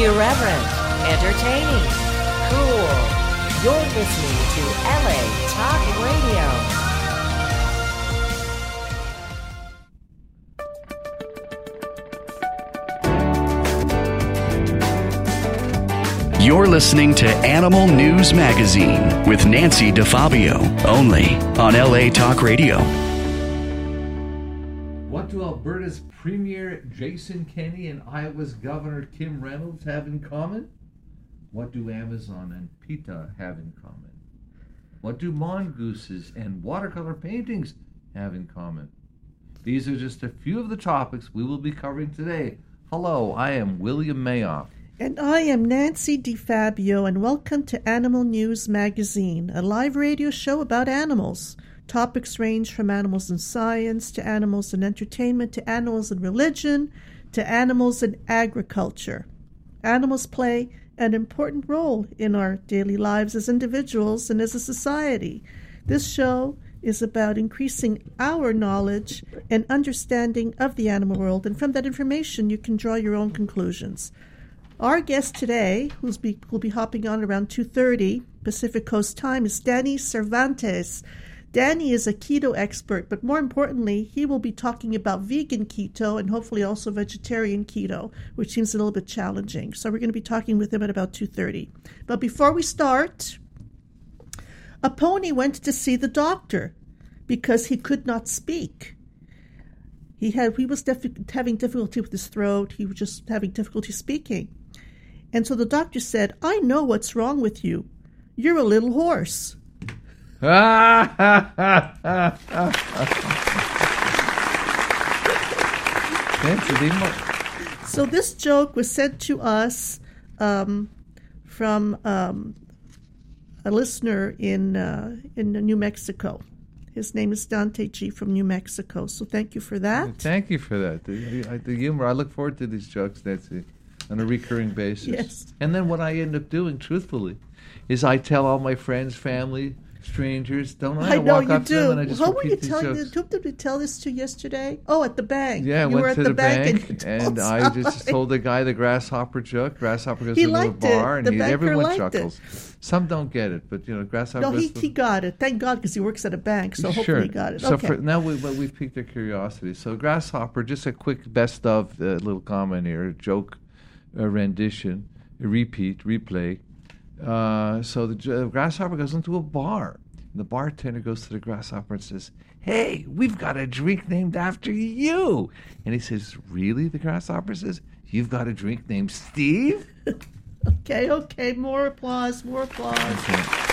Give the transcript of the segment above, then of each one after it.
Irreverent, entertaining, cool. You're listening to LA Talk Radio. You're listening to Animal News Magazine with Nancy DeFabio, only on LA Talk Radio. What do Alberta's Premier Jason Kenney and Iowa's Governor Kim Reynolds have in common? What do Amazon and PETA have in common? What do mongooses and watercolor paintings have in common? These are just a few of the topics we will be covering today. Hello, I am William Mayoff. And I am Nancy DeFabio, and welcome to Animal News Magazine, a live radio show about animals. Topics range from animals in science to animals in entertainment to animals in religion to animals in agriculture. Animals play an important role in our daily lives as individuals and as a society. This show is about increasing our knowledge and understanding of the animal world, and from that information, you can draw your own conclusions. Our guest today, who will be hopping on around 2:30 Pacific Coast time, is Danny Cervantes. Danny is a keto expert, but more importantly, he will be talking about vegan keto and hopefully also vegetarian keto, which seems a little bit challenging. So we're going to be talking with him at about 2:30. But before we start, a pony went to see the doctor because he could not speak. He had he was def- having difficulty with his throat. He was just having difficulty speaking. And so the doctor said, I know what's wrong with you. You're a little horse. so this joke was sent to us um, from um, a listener in uh, in New Mexico. His name is Dante G from New Mexico. So thank you for that. Thank you for that. The, the humor. I look forward to these jokes, Nancy on a recurring basis. Yes. And then what I end up doing, truthfully, is I tell all my friends, family, strangers, don't I? I know walk you up do. to them and I just Who were you telling? jokes. Who did we tell this to yesterday? Oh, at the bank. Yeah, I you went were at to the, the bank, and, you and told I just told the guy the grasshopper joke. Grasshopper goes He to the little it. bar, and The he, everyone chuckles. Some don't get it, but you know, grasshopper. No, he, he got it. Thank God, because he works at a bank, so hopefully he got it. So okay. for, now we, but we've piqued their curiosity. So grasshopper, just a quick best of uh, little comment here, joke, a rendition, repeat, replay. Uh, so the grasshopper goes into a bar. And the bartender goes to the grasshopper and says, "Hey, we've got a drink named after you." And he says, "Really?" The grasshopper says, "You've got a drink named Steve." okay, okay. More applause. More applause.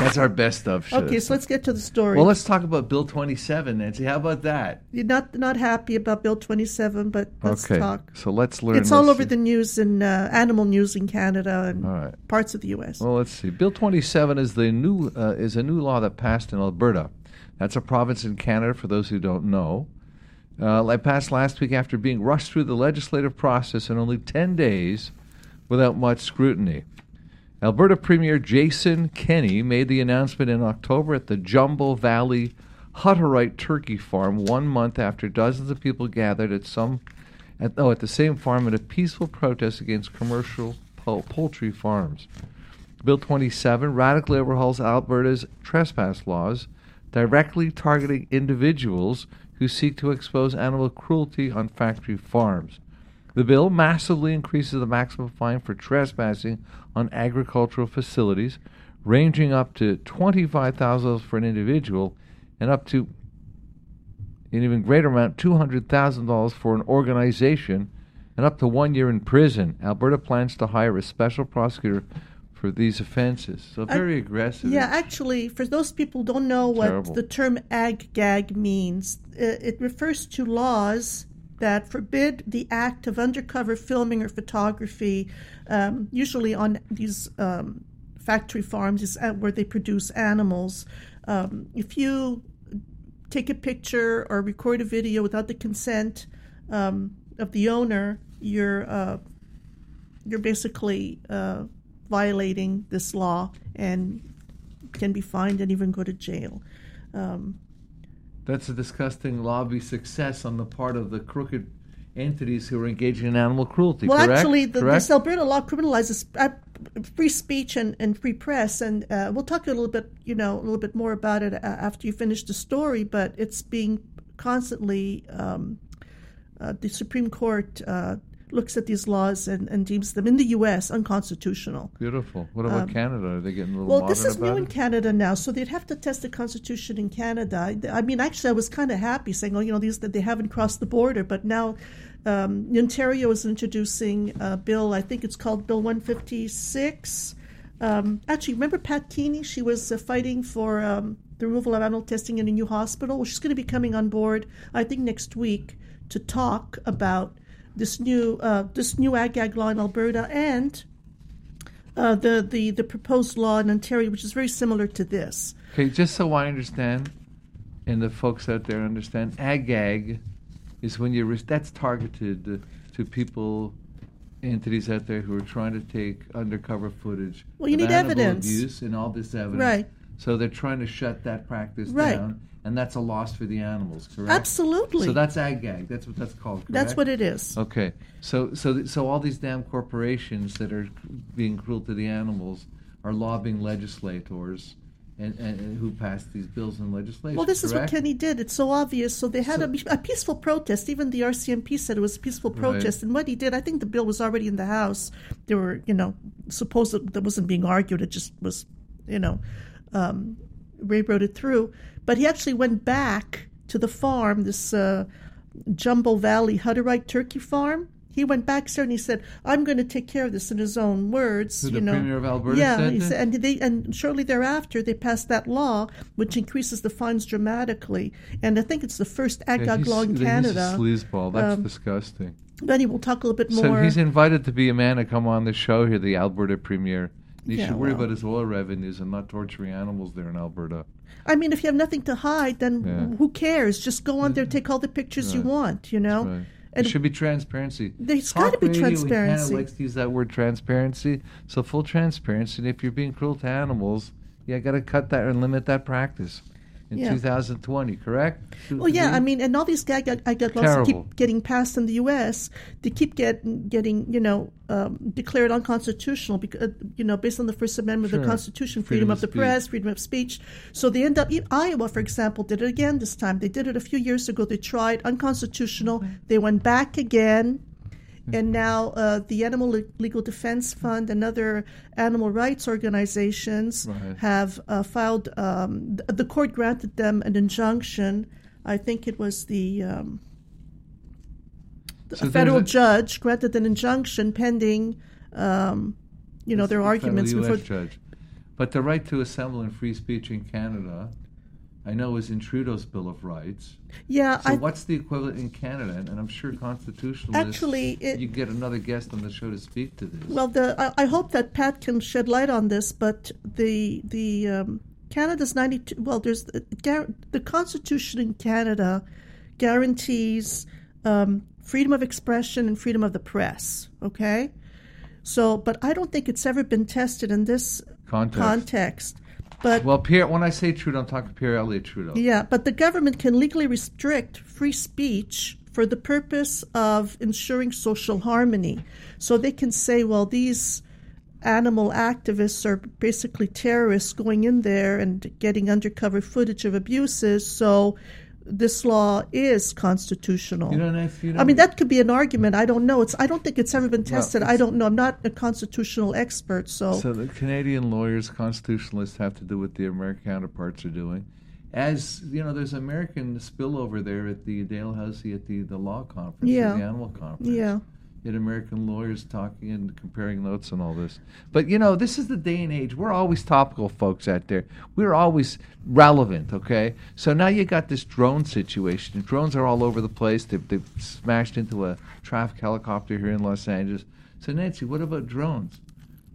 That's our best of. show. Okay, so let's get to the story. Well, let's talk about Bill Twenty Seven, Nancy. How about that? You're not not happy about Bill 27, but let's okay, talk. so let's learn. It's all let's over see. the news in uh, animal news in Canada and All right. parts of the U.S. Well, let's see. Bill 27 is the new uh, is a new law that passed in Alberta. That's a province in Canada. For those who don't know, uh, it passed last week after being rushed through the legislative process in only 10 days, without much scrutiny. Alberta Premier Jason Kenney made the announcement in October at the Jumbo Valley Hutterite Turkey Farm, one month after dozens of people gathered at some at, oh, at the same farm in a peaceful protest against commercial poultry farms. Bill 27 radically overhauls Alberta's trespass laws, directly targeting individuals who seek to expose animal cruelty on factory farms. The bill massively increases the maximum fine for trespassing on agricultural facilities, ranging up to $25,000 for an individual and up to an even greater amount, $200,000 for an organization, and up to one year in prison. Alberta plans to hire a special prosecutor for these offenses. So very aggressive. Yeah, actually, for those people who don't know what Terrible. the term ag gag means, uh, it refers to laws that forbid the act of undercover filming or photography, um, usually on these um, factory farms is, uh, where they produce animals. Um, if you take a picture or record a video without the consent um, of the owner, you're uh, you're basically uh, violating this law and can be fined and even go to jail. Um, That's a disgusting lobby success on the part of the crooked entities who are engaging in animal cruelty. Well, correct? actually, the, correct? this Alberta law criminalizes uh, free speech and, and free press, and uh, we'll talk a little bit, you know, a little bit more about it uh, after you finish the story. But it's being constantly um, uh, the Supreme Court uh, looks at these laws and, and deems them in the U.S. unconstitutional. Beautiful. What about Canada? Are they getting a little Um, Well, this is new in? Canada now, so they'd have to test the Constitution in Canada. I mean, actually, I was kind of happy saying, "Oh, you know, these that they haven't crossed the border," but now um, Ontario is introducing a bill. I think it's called Bill 156. Um, actually, remember Pat Keeney? She was uh, fighting for um, the removal of animal testing in a new hospital. Well, she's going to be coming on board, I think, next week to talk about this new uh, this new ag-gag law in Alberta and uh, the, the the proposed law in Ontario, which is very similar to this. Okay, just so I understand, and the folks out there understand, ag-gag is when you're that's targeted to people, entities out there who are trying to take undercover footage. Well, you of need evidence. abuse and all this evidence. Right. So they're trying to shut that practice Right. down, and that's a loss for the animals. Correct. Absolutely. So that's ag-gag. That's what that's called. Correct? That's what it is. Okay, so so so all these damn corporations that are being cruel to the animals are lobbying legislators, and, and, who passed these bills and legislation. Well, this is what? Kenney did. It's so obvious. So they had a, a peaceful protest. Even the RCMP said it was a peaceful Right. protest. And what he did, I think the bill was already in the House. They were, you know, supposed that that wasn't being argued. It just was, you know, um, Ray wrote it through. But he actually went back to the farm, this uh, Jumbo Valley Hutterite turkey farm. He went back there and he said, "I'm going to take care of this." In his own words, Who, you the know. Premier of Alberta yeah, said he said, and they and shortly thereafter they passed that law, which increases the fines dramatically. And I think it's the first Yeah, ag-gag law in he's a Canada. sleazeball. That's Um, disgusting. Benny will talk a little bit more. So he's invited to be a man to come on the show here, the Alberta Premier. He Yeah, should worry well. about his oil revenues and not torturing animals there in Alberta. I mean, if you have nothing to hide, then Yeah. who cares? Just go on there, take all the pictures you want. You know. Right. And there should be transparency. There's Talk gotta be radio, transparency. He kind of likes to use that word transparency. So full transparency. And if you're being cruel to animals, yeah, got to cut that and limit that practice in Yeah. 2020. Correct? Well, yeah, I mean, and all these gag gag laws keep getting passed in the U.S. They keep get, getting, you know, um, declared unconstitutional because, you know, based on the First Amendment of the Constitution, Freedom freedom, of of the press, freedom of speech. So they end up. Iowa, for example, did it again this time. They did it a few years ago. They tried unconstitutional. They went back again. And now uh, the Animal Le- Legal Defense Fund and other animal rights organizations Right. have uh, filed. Um, th- the court granted them an injunction. I think it was the um, So federal a- judge granted an injunction pending, um, you know, their Federal arguments before. judge. But the right to assemble and free speech in Canada, I know, is in Trudeau's Bill of Rights. Yeah, So I, what's the equivalent in Canada? And, I'm sure constitutionalists. Actually, it- you get another guest on the show to speak to this. Well, the I, I hope that Pat can shed light on this, but the the um, Canada's ninety two. Well, there's the, the Constitution in Canada guarantees um, freedom of expression and freedom of the press. Okay, so but I don't think it's ever been tested in this Context. context. But well, Pierre, when I say Trudeau, I'm talking Pierre Elliott Trudeau. Yeah, but the government can legally restrict free speech for the purpose of ensuring social harmony. So they can say, well, these animal activists are basically terrorists going in there and getting undercover footage of abuses. So this law is constitutional. You don't know if you I mean, that could be an argument. I don't know. It's. I don't think it's ever been tested. I don't know. I'm not a constitutional expert, so, So the Canadian lawyers, constitutionalists, have to do what the American counterparts are doing. As you know, there's American spillover there at the Dale Dalhousie at the, the law conference, Yeah. the animal conference. yeah. Yet American lawyers talking and comparing notes and all this. But you know, this is the day and age. We're always topical, folks out there. We're always relevant, okay? So now you got this drone situation. Drones are all over the place. They've, they've smashed into a traffic helicopter here in Los Angeles. So Nancy, what about drones?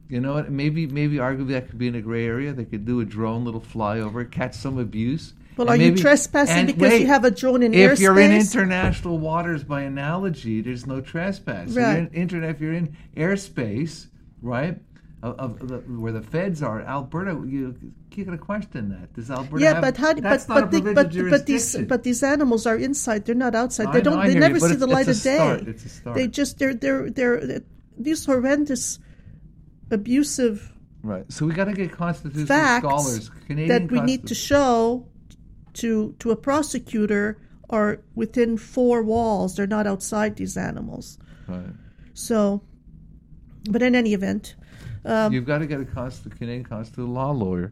You know what? Maybe, maybe arguably that could be in a gray area. They could do a drone little flyover, catch some abuse. Well, and are you trespassing because you have a drone in airspace? if you're in international waters, by analogy, there's no trespass. Right. you're in if you're in airspace, right? of, of the, where the feds are. Alberta, you you got to question that. Does Alberta? Yeah, have, but how? But but, the, but but these but these animals are inside. They're not outside. I They don't. They hear you, never see the light of a day. start, it's a start. They just they're they're they're these horrendous, abusive right. So we got to get constitutional scholars, Canadian that we need to show to to a prosecutor are within four walls. They're not outside these animals. Right. So, but in any event, um, You've got to get a consti- Canadian constitutional law lawyer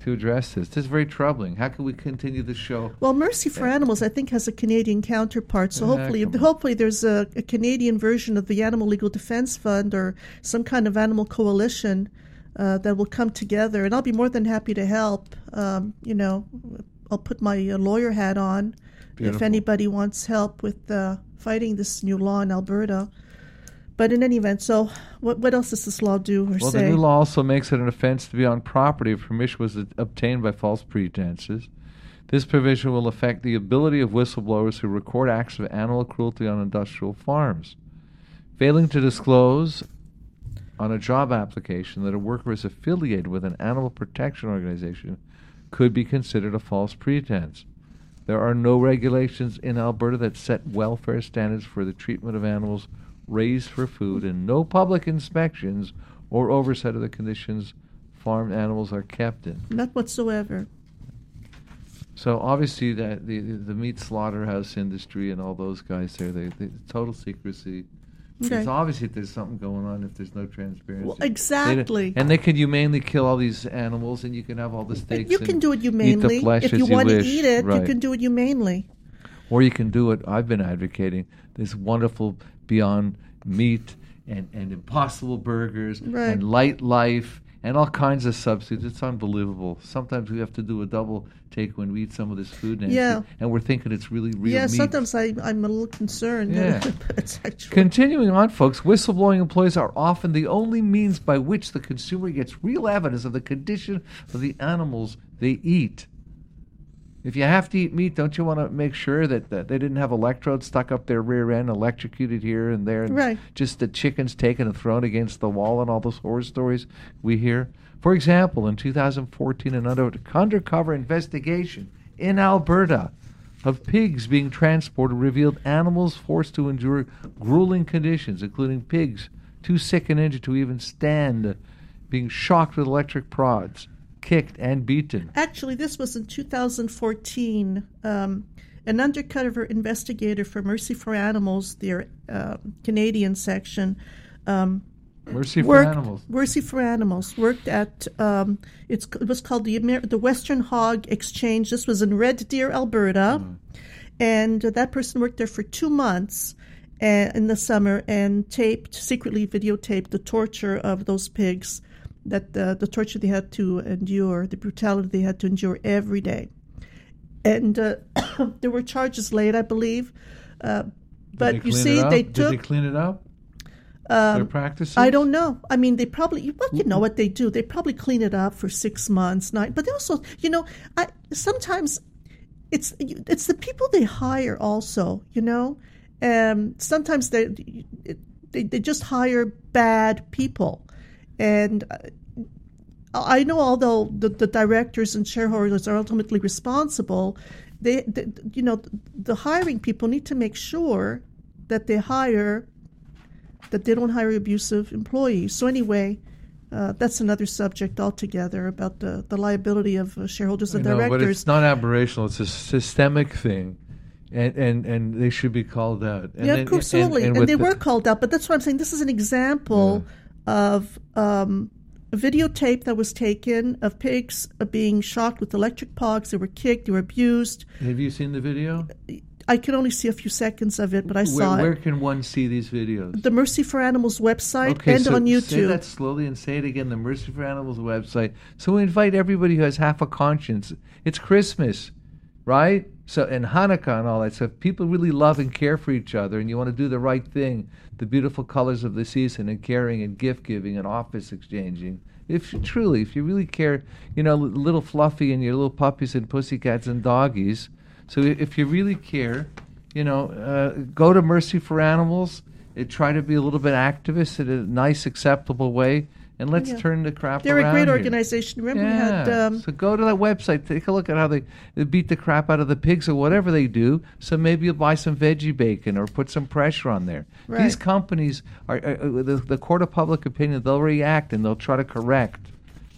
to address this. This is very troubling. How can we continue the show? Well, Mercy for Animals, I think, has a Canadian counterpart. So hopefully, hopefully, there's a, a Canadian version of the Animal Legal Defense Fund or some kind of animal coalition uh, that will come together. And I'll be more than happy to help. Um, you know, I'll put my uh, lawyer hat on if anybody wants help with uh, fighting this new law in Alberta. But in any event, so what, what else does this law do or Well, say? Well, the new law also makes it an offense to be on property if permission was obtained by false pretenses. This provision will affect the ability of whistleblowers who record acts of animal cruelty on industrial farms. Failing to disclose on a job application that a worker is affiliated with an animal protection organization could be considered a false pretense. There are no regulations in Alberta that set welfare standards for the treatment of animals raised for food, and no public inspections or oversight of the conditions farmed animals are kept in. Not whatsoever. So obviously, that the the meat slaughterhouse industry and all those guys there, they, they total secrecy. Okay. It's obviously there's something going on if there's no transparency. Well, They exactly. and they can humanely kill all these animals, and you can have all the steaks. you can do it humanely. If you want to eat it, right. you can do it humanely. Or you can do it. I've been advocating this wonderful Beyond Meat and, and Impossible Burgers Right. and Lightlife and all kinds of substitutes. It's unbelievable. Sometimes we have to do a double take when we eat some of this food, Nancy, Yeah. and we're thinking it's really real yeah, meat. sometimes I, I'm a little concerned. Yeah. it's actually. Continuing on, folks, whistleblowing employees are often the only means by which the consumer gets real evidence of the condition of the animals they eat. If you have to eat meat, don't you want to make sure that, that they didn't have electrodes stuck up their rear end, electrocuted here and there, and Right. just the chickens taken and thrown against the wall, and all those horror stories we hear? For example, in 2014, an undercover investigation in Alberta of pigs being transported revealed animals forced to endure grueling conditions, including pigs too sick and injured to even stand, being shocked with electric prods, kicked, and beaten. Actually, this was in 2014. Um, an undercover investigator for Mercy for Animals, their uh, Canadian section, um, Mercy for worked, animals. Mercy for Animals worked at um, it's it was called the Amer- the Western Hog Exchange. This was in Red Deer, Alberta, and uh, that person worked there for two months uh, in the summer and taped secretly videotaped the torture of those pigs, that uh, the torture they had to endure, the brutality they had to endure every day, and uh, there were charges laid, I believe. Uh, but you see, they Did took they clean it up? Their um, practices? I don't know. I mean, they probably, well, you know what they do. They probably clean it up for six months, nine. But they also, you know, I sometimes it's it's the people they hire also. You know, um, sometimes they they they just hire bad people, and. uh, I know, although the, the directors and shareholders are ultimately responsible, they, they, you know, the hiring people need to make sure that they hire that they don't hire abusive employees. So anyway, uh, that's another subject altogether about the, the liability of uh, shareholders and know, but directors. it's not aberrational. It's a systemic thing, and and, and they should be called out. And yeah, then- absolutely, and, with they the- were called out. But that's what I'm saying. This is an example of um, a videotape that was taken of pigs uh, being shocked with electric pogs. They were kicked. They were abused. Have you seen the video? I can only see a few seconds of it, but I where, saw it. where can one see these videos? The Mercy for Animals website Okay, and so on say YouTube. that slowly and say it again. The Mercy for Animals website. So we invite everybody who has half a conscience. It's Christmas, right? So and Hanukkah and all that. stuff. if people really love and care for each other, and you want to do the right thing, the beautiful colors of the season, and caring and gift giving and office exchanging. If you- truly, if you really care, you know, little Fluffy and your little puppies and pussycats and doggies. So if you really care, you know, uh, go to Mercy for Animals. Uh, try to be a little bit activist in a nice, acceptable way, and let's Yeah. turn the crap They're a great here. organization. Remember, we had um, so go to that website, take a look at how they, they beat the crap out of the pigs or whatever they do. So maybe you'll buy some veggie bacon or put some pressure on there. Right. These companies are, are, are the, the court of public opinion. They'll react and they'll try to correct.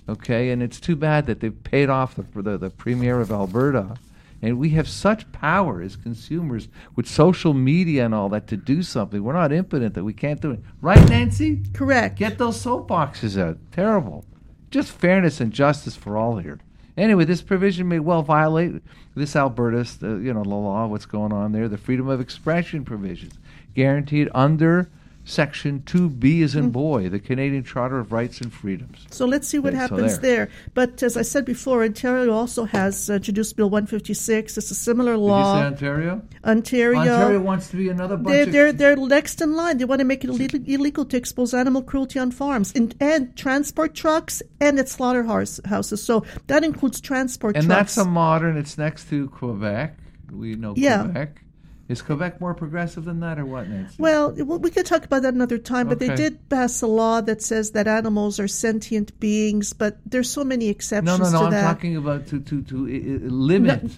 Okay, and it's too bad that they've paid off the the, the premier of Alberta. And we have such power as consumers with social media and all that to do something. We're not impotent that we can't do it. Right, Nancy? correct. Get those soapboxes out. Terrible. Just fairness and justice for all here. Anyway, this provision may well violate this Alberta's, uh, you know, the law, what's going on there, the freedom of expression provisions guaranteed under Section 2B as Hmm. in boy, the Canadian Charter of Rights and Freedoms. So let's see what Okay, so happens there. there. But as I said before, Ontario also has uh, introduced Bill 156. It's a similar Did law. you say Ontario? Ontario. Ontario wants to be another bunch They're, of they're, they're next in line. They want to make it illegal, illegal to expose animal cruelty on farms and, and transport trucks and at slaughterhouses. So that includes transport and trucks. that's a modern. It's next to Quebec. We know Yeah. Quebec. Is Quebec more progressive than that, or what, Nancy? well, we could talk about that another time, but they did pass a law that says that animals are sentient beings, but there's so many exceptions no, no. to I'm that. talking about to to to uh, limit.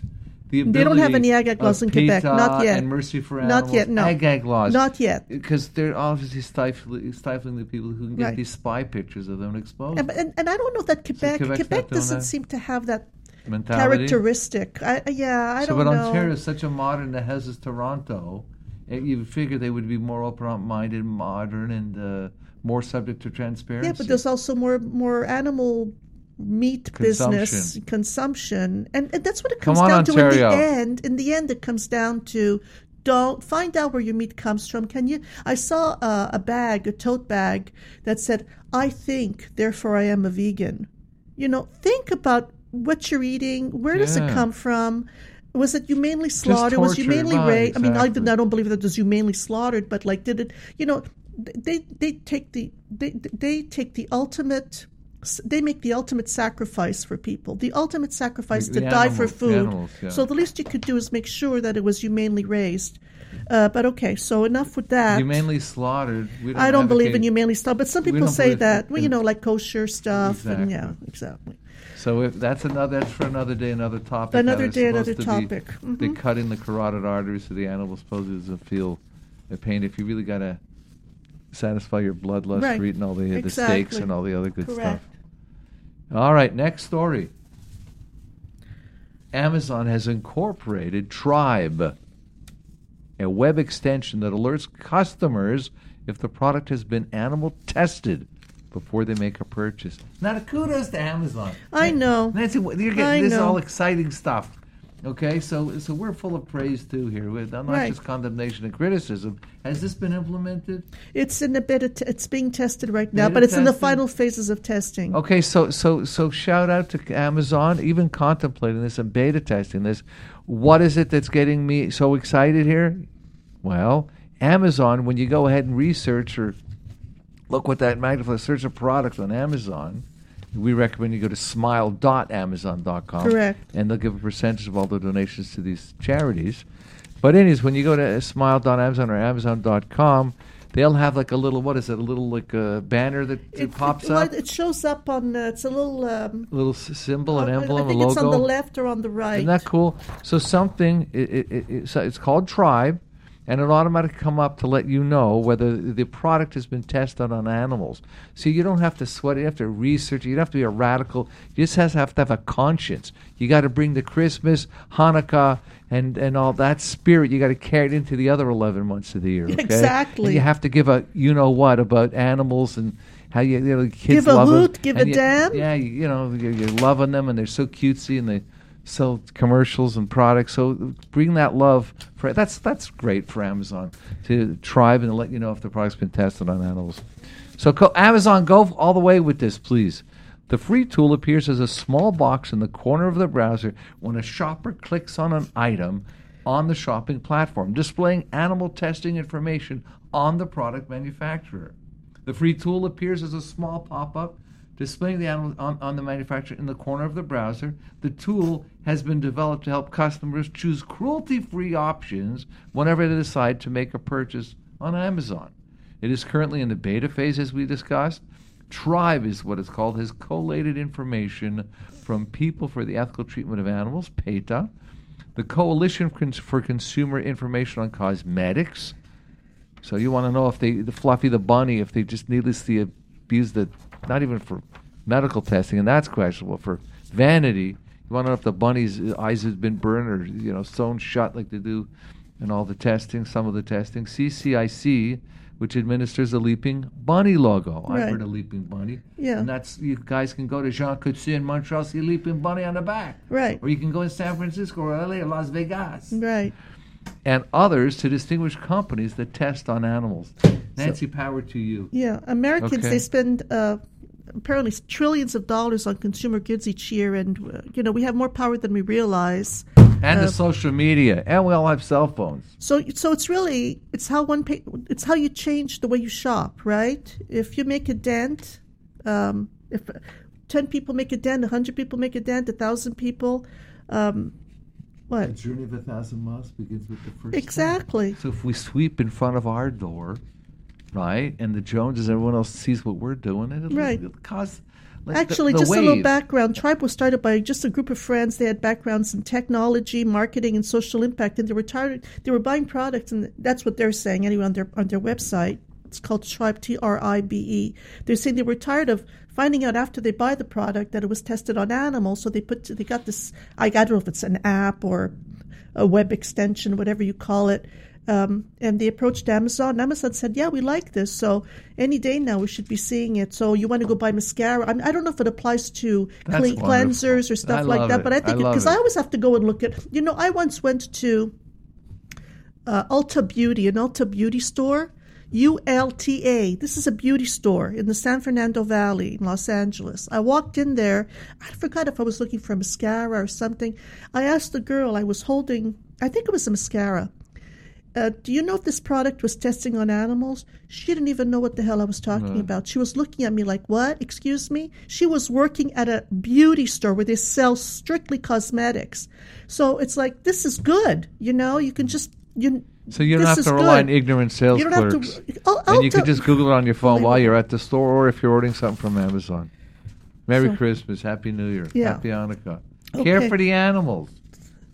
the They don't have any ag-gag laws in Quebec, not yet. And Mercy for Not Animals. yet, no. Ag-gag laws. Not yet. Because they're obviously stifling, stifling the people who can get Right. these spy pictures of them exposed. And, and, and I don't know that Quebec, Quebec's not Quebec doesn't that? seem to have that mentality. characteristic. I, yeah, I so, don't know. So, but. Ontario is such a modern that has this Toronto. You figure they would be more open-minded, modern, and uh, more subject to transparency. Yeah, but there's also more more animal meat business Consumption. consumption, and, and that's what it Come comes on, down to. In the end, in the end, it comes down to don't find out where your meat comes from. Can you? I saw uh, a bag, a tote bag that said, "I think, therefore I am a vegan." You know, think about what you're eating. Where does it come from? Was it humanely slaughtered? Was humanely right, raised? I mean, I, exactly. I don't believe that it was humanely slaughtered, but like, did it? You know, they they take the they they take the ultimate. They make the ultimate sacrifice for people. The ultimate sacrifice The- to the die for the food. animals, yeah. So the least you could do is make sure that it was humanely raised. Uh, but okay, so enough with that. humanely slaughtered. We don't I don't believe in humanely stuff, but some people say that. in- Well, you know, like kosher stuff, and yeah, Exactly. Exactly. So if that's another, that's for another day, another topic. Another day, another supposed to be- topic. Mm-hmm. They cut in the carotid arteries so the animal supposedly doesn't feel the pain. If you really got to satisfy your bloodlust Right. for eating all the, the steaks and all the other good Correct. stuff. All right, next story. Amazon has incorporated Tribe, a web extension that alerts customers if the product has been animal tested before they make a purchase. Now, kudos to Amazon. I know. Nancy, you're getting I this know. all exciting stuff. Okay, so so we're full of praise too here. We're uh, not Right. just condemnation and criticism. Has this been implemented? It's in a beta. T- it's being tested right now, Beta but it's in the final phases of testing. Okay, so so so shout out to Amazon, even contemplating this and beta testing this. What is it that's getting me so excited here? Well, Amazon, when you go ahead and research or look what that magnifier search a product on Amazon, we recommend you go to smile.amazon.com. Correct. And they'll give a percentage of all the donations to these charities. But anyways, when you go to smile.amazon or amazon.com, they'll have like a little what is it? A little like a banner that It, pops it, up. It shows up on. Uh, it's a little. Um, little s- symbol, an I- emblem, I think a logo. it's on the left or on the right. Isn't that cool? So something, it, it, it, it's, it's called Tribe, and it'll automatically come up to let you know whether the product has been tested on animals. So you don't have to sweat it. You have to research. it. You don't have to be a radical. You just has- have to have a conscience. You got to bring the Christmas, Hanukkah, and, and all that spirit. You got to carry it into the other 11 months of the year. Okay? Exactly. And you have to give a you know what about animals and how you, you know kids Give a love hoot, give And a you- damn. Yeah, you, you know you're, you're loving them and they're so cutesy and they sell commercials and products. So bring that love. For, that's that's great for Amazon to tribe and let you know if the product's been tested on animals. So go, Amazon, go all the way with this, please. The free tool appears as a small box in the corner of the browser when a shopper clicks on an item on the shopping platform, displaying animal testing information on the product manufacturer. The free tool appears as a small pop up displaying the animal on, on the manufacturer in the corner of the browser. The tool has been developed to help customers choose cruelty free options whenever they decide to make a purchase on Amazon. It is currently in the beta phase, as we discussed. Tribe is what it's called, has collated information from People for the Ethical Treatment of Animals, PETA, the Coalition for Consumer Information on Cosmetics. So you want to know if they, the Fluffy the bunny, if they just needlessly abuse the, not even for medical testing, and that's questionable, for vanity. You want to know if the bunny's eyes has been burned or you know sewn shut like they do in all the testing, some of the testing. CCIC, which administers the Leaping Bunny logo. I've heard a Leaping Bunny. Yeah. And that's you guys can go to Jean Coutu in Montreal, see a Leaping Bunny on the back. Right. Or you can go in San Francisco or LA or Las Vegas. Right. And others to distinguish companies that test on animals. Nancy, power to you. Yeah, Americans Okay. they spend uh, apparently trillions of dollars on consumer goods each year, and uh, you know we have more power than we realize. And Uh, the social media. And we all have cell phones. So, so it's really it's how one pay, it's how you change the way you shop, right? If you make a dent, um, if ten people make a dent, hundred people make a dent, a thousand people, um, what journey of a thousand miles begins with the first exactly? So if we sweep in front of our door, right, and the Joneses, everyone else sees what we're doing, it'll, Right. it'll cause like, Actually, the just a little background. Tribe was started by just a group of friends. They had backgrounds in technology, marketing, and social impact, and they were tired. They were buying products, and that's what they're saying anyway on their on their website. It's called Tribe T R I B E. They're saying they were tired of finding out after they buy the product that it was tested on animals. So they put they got this. I don't know if it's an app or a web extension, whatever you call it. Um, and they approached Amazon. Amazon said, "Yeah, we like this. So any day now we should be seeing it. So you want to go buy mascara? I, mean, I don't know if it applies to clean, cleansers or stuff like that. it. But I I think because it. I always have to go and look at. You know, I once went to uh, Ulta Beauty, an Ulta Beauty store. ULTA. This is a beauty store in the San Fernando Valley in Los Angeles. I walked in there. I forgot if I was looking for mascara or something. I asked the girl I was holding, I think it was a mascara. Uh, do you know if this product was testing on animals? She didn't even know what the hell I was talking about. She was looking at me like, What? Excuse me? She was working at a beauty store where they sell strictly cosmetics. So it's like, this is good. You know, you can just. you. So you don't this have to rely on ignorant sales have to- clerks. I'll- and I'll you can just Google it on your phone while you're at the store or if you're ordering something from Amazon. Merry So- Christmas, Happy New Year, Yeah. Happy Hanukkah. Okay. Care for the animals.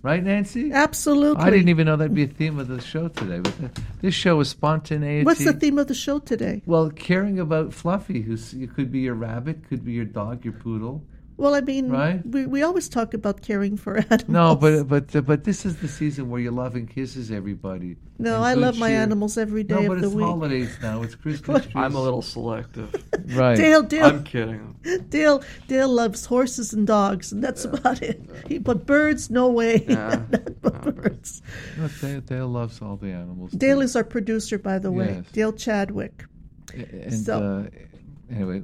Right, Nancy? Absolutely. I didn't even know that'd be a theme of the show today. But th- this show is spontaneity. What's the theme of the show today? Well, caring about Fluffy, who's it could be your rabbit, could be your dog, your poodle. Well, I mean, Right? we, we always talk about caring for animals. No, but but uh, but this is the season where you love and kisses everybody. No, I good love my animals every day No, of but it's holidays now. It's Christmas. I'm a little selective. right. Dale, Dale, I'm kidding. Dale, Dale loves horses and dogs, and that's about it. He, but birds, no way. Yeah. Not but No, birds. No, Dale, Dale loves all the animals. Dale too. is our producer, by the way. Yes. Dale Chadwick. And so- uh, anyway,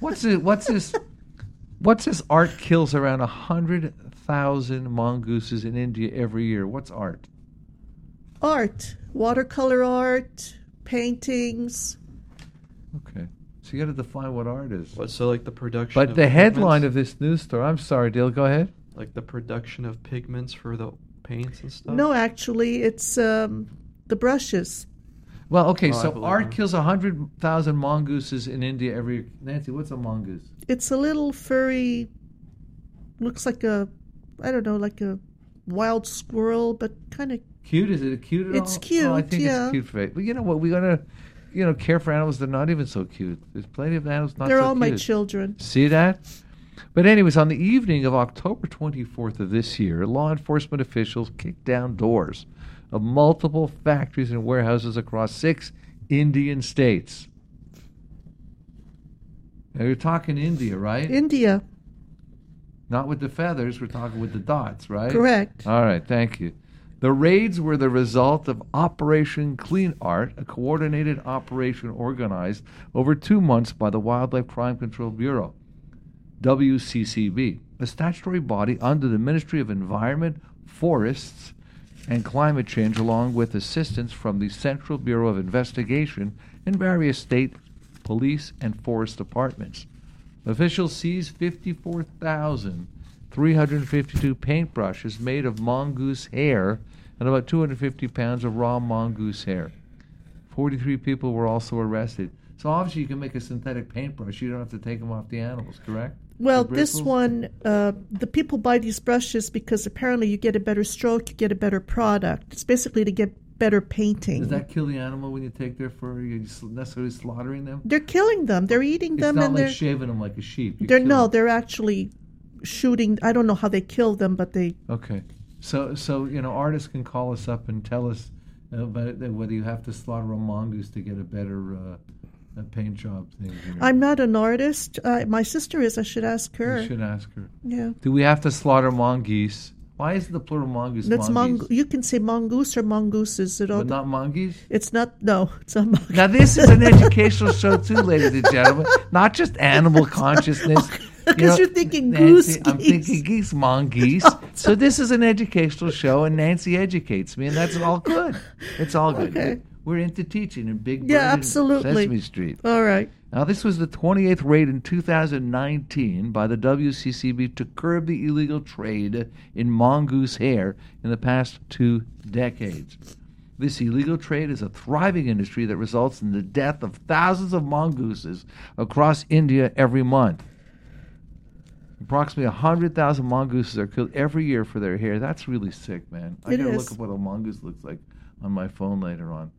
what's it? What's this? What's this? Art kills around a hundred thousand mongooses in India every year. What's art? Art, watercolor art, paintings. Okay, so you got to define what art is. What, so like the production. But of the headline pigments- of this news story. I'm sorry, Dale. Go ahead. like the production of pigments for the paints and stuff. No, actually, it's um, the brushes. Well, okay, Oh, so art kills a hundred thousand mongooses in India every. Nancy, what's a mongoose? It's a little furry, looks like a, I don't know, like a wild squirrel, but kind of Cute? Is it cute at It's all? Oh, I cute, think yeah. it's cute for it. But you know what? We're gonna, you know, care for animals. They're not even so cute. There's plenty of animals not they're so all my children. See that? But anyways, on the evening of October 24th of this year, law enforcement officials kicked down doors of multiple factories and warehouses across six Indian states. Now you're talking India, right? India, Not with the feathers, we're talking with the dots, right? correct. All right, thank you. The raids were the result of Operation Clean Art, a coordinated operation organized over two months by the Wildlife Crime Control Bureau, WCCB, a statutory body under the Ministry of Environment, Forests, and Climate Change, along with assistance from the Central Bureau of Investigation and various state police and forest departments. Officials seized 54,352 paintbrushes made of mongoose hair and about 250 pounds of raw mongoose hair. 43 people were also arrested. So obviously, you can make a synthetic paintbrush. You don't have to take them off the animals, correct? Well, this one, uh, the people buy these brushes because apparently you get a better stroke, you get a better product. It's basically to get better painting. Does that kill the animal when you take their fur? You necessarily slaughtering them? they're killing them. They're eating It's them, not and like they're shaving them like a sheep. You they're no, them. they're actually shooting. I don't know how they kill them, but they Okay, so so you know, artists can call us up and tell us uh, about whether you have to slaughter a mongoose to get a better uh, a paint job thing. here. I'm not an artist. Uh, my sister is. I should ask her. You should ask her. Yeah. Do we have to slaughter mongoose? Why is the plural mongoose? That's mongoose? mong. You can say mongoose or mongooses. It all, but not mongoose. it's not. No, it's not mongoose. Now this is an educational show too, ladies and gentlemen. Not just animal consciousness. Because you're thinking Nancy, goose I'm geese. thinking geese, mongoose. so this is an educational show, and Nancy educates me, and that's all good. It's all good. Okay. We're into teaching in Big Bird Yeah, absolutely. Sesame Street. All right. Now, this was the 28th raid in 2019 by the WCCB to curb the illegal trade in mongoose hair in the past two decades. This illegal trade is a thriving industry that results in the death of thousands of mongooses across India every month. Approximately 100,000 mongooses are killed every year for their hair. That's really sick, man. I It gotta is. look up what a mongoose looks like on my phone later on.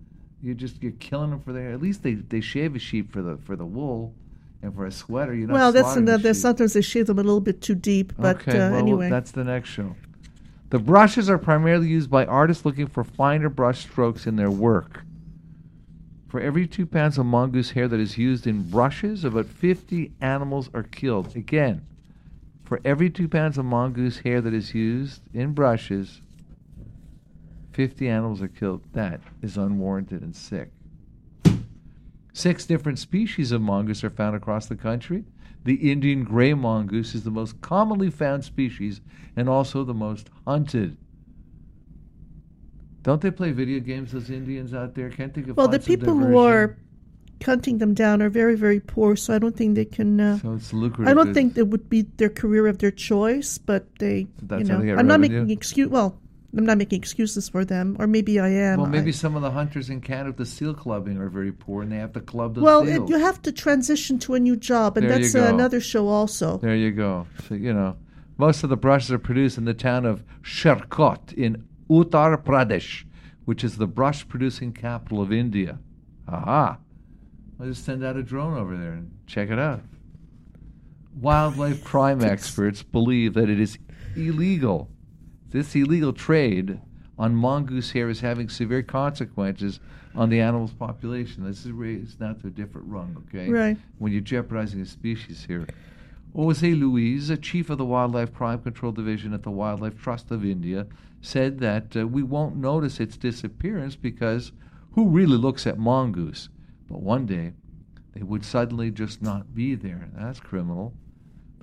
You just you're killing them for their. At least they, they shave a sheep for the for the wool, and for a sweater you're not. Well, that's the another. sheep. Sometimes they shave them a little bit too deep, but okay, uh, well, anyway. that's the next show. The brushes are primarily used by artists looking for finer brush strokes in their work. For every two pounds of mongoose hair that is used in brushes, about 50 animals are killed. Again, for every two pounds of mongoose hair that is used in brushes, 50 animals are killed. That is unwarranted and sick. Six different species of mongoose are found across the country. The Indian gray mongoose is the most commonly found species and also the most hunted. Don't they play video games, those Indians out there? Can't they get well, the people who are hunting them down are very, very poor. So I don't think they can. Uh, So it's lucrative. I don't think it would be their career of their choice, but they, That's you how know, they get I'm not making excuse. Well, I'm not making excuses for them, or maybe I am. Well, maybe I- some of the hunters in Canada with the seal clubbing are very poor, and they have to club the well, seals. it, you have to transition to a new job, and There that's uh, another show also. There you go. So, you know, most of the brushes are produced in the town of Sherkot in Uttar Pradesh, which is the brush producing capital of India. Aha. I'll just send out a drone over there and check it out. Wildlife crime experts believe that it is illegal. This illegal trade on mongoose hair is having severe consequences on the animal's population. This is raised now to a different rung, okay? Right. When you're jeopardizing a species here. Jose Louies, a chief of the Wildlife Crime Control Division at the Wildlife Trust of India, said that uh, we won't notice its disappearance because who really looks at mongoose? But one day, they would suddenly just not be there. That's criminal.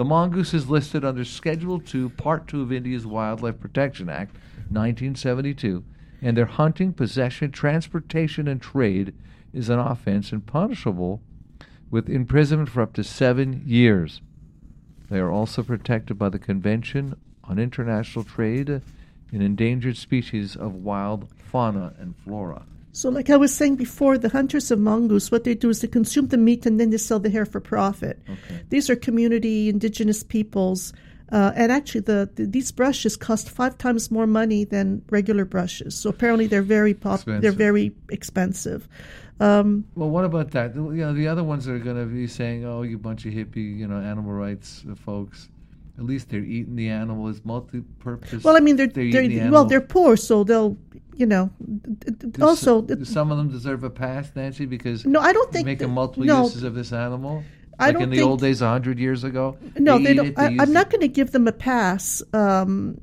The mongoose is listed under Schedule 2, Part 2 of India's Wildlife Protection Act, 1972, and their hunting, possession, transportation, and trade is an offense and punishable with imprisonment for up to seven years. They are also protected by the Convention on International Trade in Endangered Species of Wild Fauna and Flora. So, like I was saying before, the hunters of mongoose, what they do is they consume the meat and then they sell the hair for profit. Okay. These are community indigenous peoples, uh, and actually, the, the these brushes cost five times more money than regular brushes. So apparently, they're very pop. They're very expensive. Um, Well, what about that? You know, the other ones are going to be saying, "Oh, you bunch of hippie, you know, animal rights folks." At least they're eating the animal as multi-purpose. well, I mean, they're, they're, they're, the well, they're poor, so they'll, you know. d- d- Do also, do some of them deserve a pass, Nancy, because no, I don't think making that- multiple no, uses of this animal. I like don't in the think- old days, a hundred years ago. No, they, eat don't. it, they I, I'm not going to give them a pass. Um,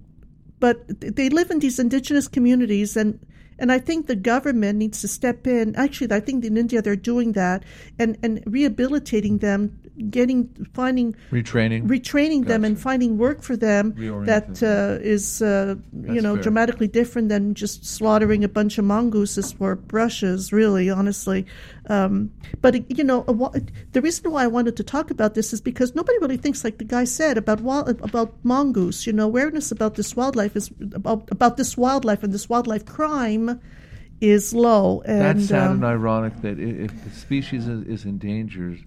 but they live in these indigenous communities, and and I think the government needs to step in. Actually, I think in India they're doing that and and rehabilitating them, getting finding retraining. retraining them and finding work for them that uh, is uh, you know fair. dramatically different than just slaughtering a bunch of mongooses for brushes. Really, honestly, um, but you know a the reason why I wanted to talk about this is because nobody really thinks like the guy said about wild, about mongoose. You know, awareness about this wildlife is about about this wildlife and this wildlife crime is low. And That's sad um, and ironic that if the species is, is endangered,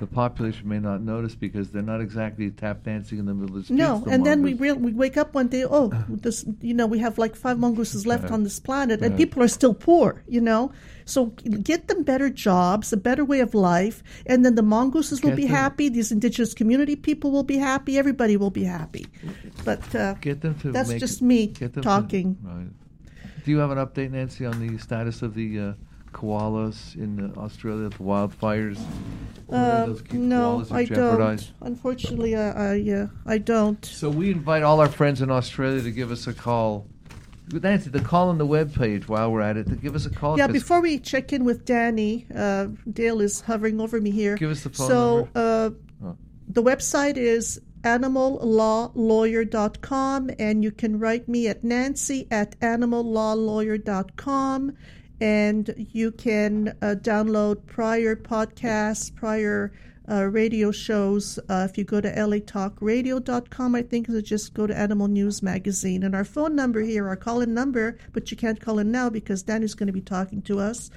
the population may not notice because they're not exactly tap dancing in the middle of the streets. No, the and then we mongoose. real, we wake up one day. Oh, this you know we have like five mongooses left Uh-huh. on this planet, and Uh-huh. people are still poor. You know, so get them better jobs, a better way of life, and then the mongooses will Get be them- happy. These indigenous community people will be happy. Everybody will be happy. But uh, get them to that's just me them to- talking. right. Do you have an update, Nancy, on the status of the uh, koalas in Australia, the wildfires? Uh, no, I jeopardized? don't. Unfortunately, I I, uh, I don't. So we invite all our friends in Australia to give us a call. Nancy, the call on the webpage while we're at it, to give us a call. Yeah, before we check in with Danny, uh, Dale is hovering over me here. Give us the phone so, number. uh, Oh. the website is animallawlawyer.com, and you can write me at nancy at animallawlawyer.com, and you can uh, download prior podcasts, prior uh, radio shows. Uh, if you go to latalkradio.com, I think, or just go to Animal News Magazine. And our phone number here, our call in number, but you can't call in now because Danny's going to be talking to us,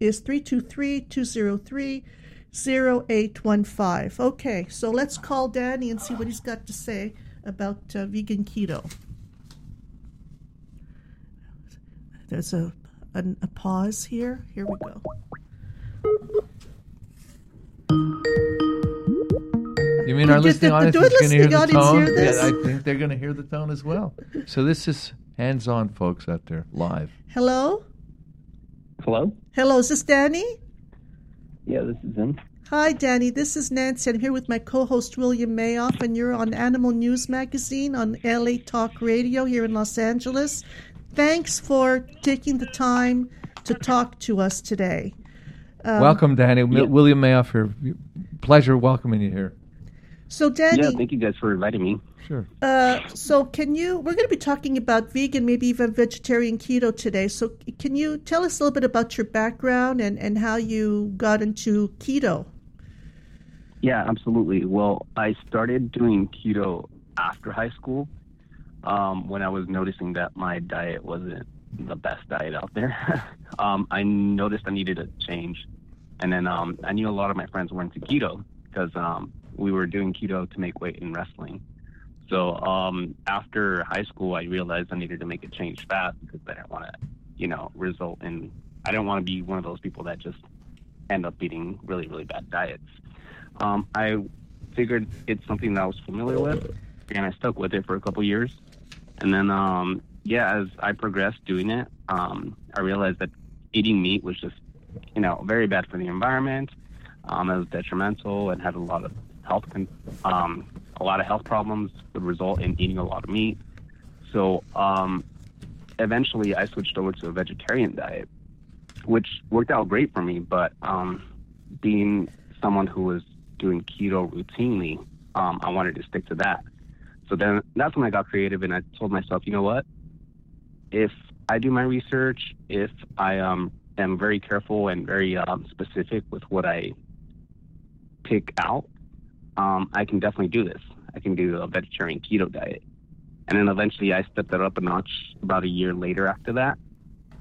is 323 203 0815. Okay, so let's call Danny and see what he's got to say about uh, vegan keto. There's a, a, a pause here. Here we go. You mean our Did- listening did- audience do is going to hear the tone? hear? Yeah, I think they're going to hear the tone as well. So this is hands-on, folks, out there, live. Hello? Hello? Hello, is this Danny? Yeah, this is him. Hi, Danny. This is Nancy. I'm here with my co host, William Mayoff, and you're on Animal News Magazine on LA Talk Radio here in Los Angeles. Thanks for taking the time to talk to us today. Um, Welcome, Danny. Yeah. William Mayoff here. Pleasure welcoming you here. So, Danny, Yeah, thank you guys for inviting me. Sure. Uh, so can you? We're going to be talking about vegan, maybe even vegetarian keto today. So can you tell us a little bit about your background and and how you got into keto? Yeah, absolutely. Well, I started doing keto after high school um, when I was noticing that my diet wasn't the best diet out there. um, I noticed I needed a change. And then um, I knew a lot of my friends were into keto because um, we were doing keto to make weight in wrestling. So um, after high school, I realized I needed to make a change fast because I didn't want to, you know, result in, I didn't want to be one of those people that just end up eating really, really bad diets. Um, I figured it's something that I was familiar with, and I stuck with it for a couple years. And then, um, yeah, as I progressed doing it, um, I realized that eating meat was just, you know, very bad for the environment. Um, it was detrimental and had a lot of health, con- um, a lot of health problems would result in eating a lot of meat. So, um, eventually, I switched over to a vegetarian diet, which worked out great for me. But um, being someone who was doing keto routinely, um, I wanted to stick to that. So then that's when I got creative and I told myself, you know what? If I do my research, if I um, am very careful and very um, specific with what I pick out, um, I can definitely do this. I can do a vegetarian keto diet. And then eventually I stepped it up a notch about a year later after that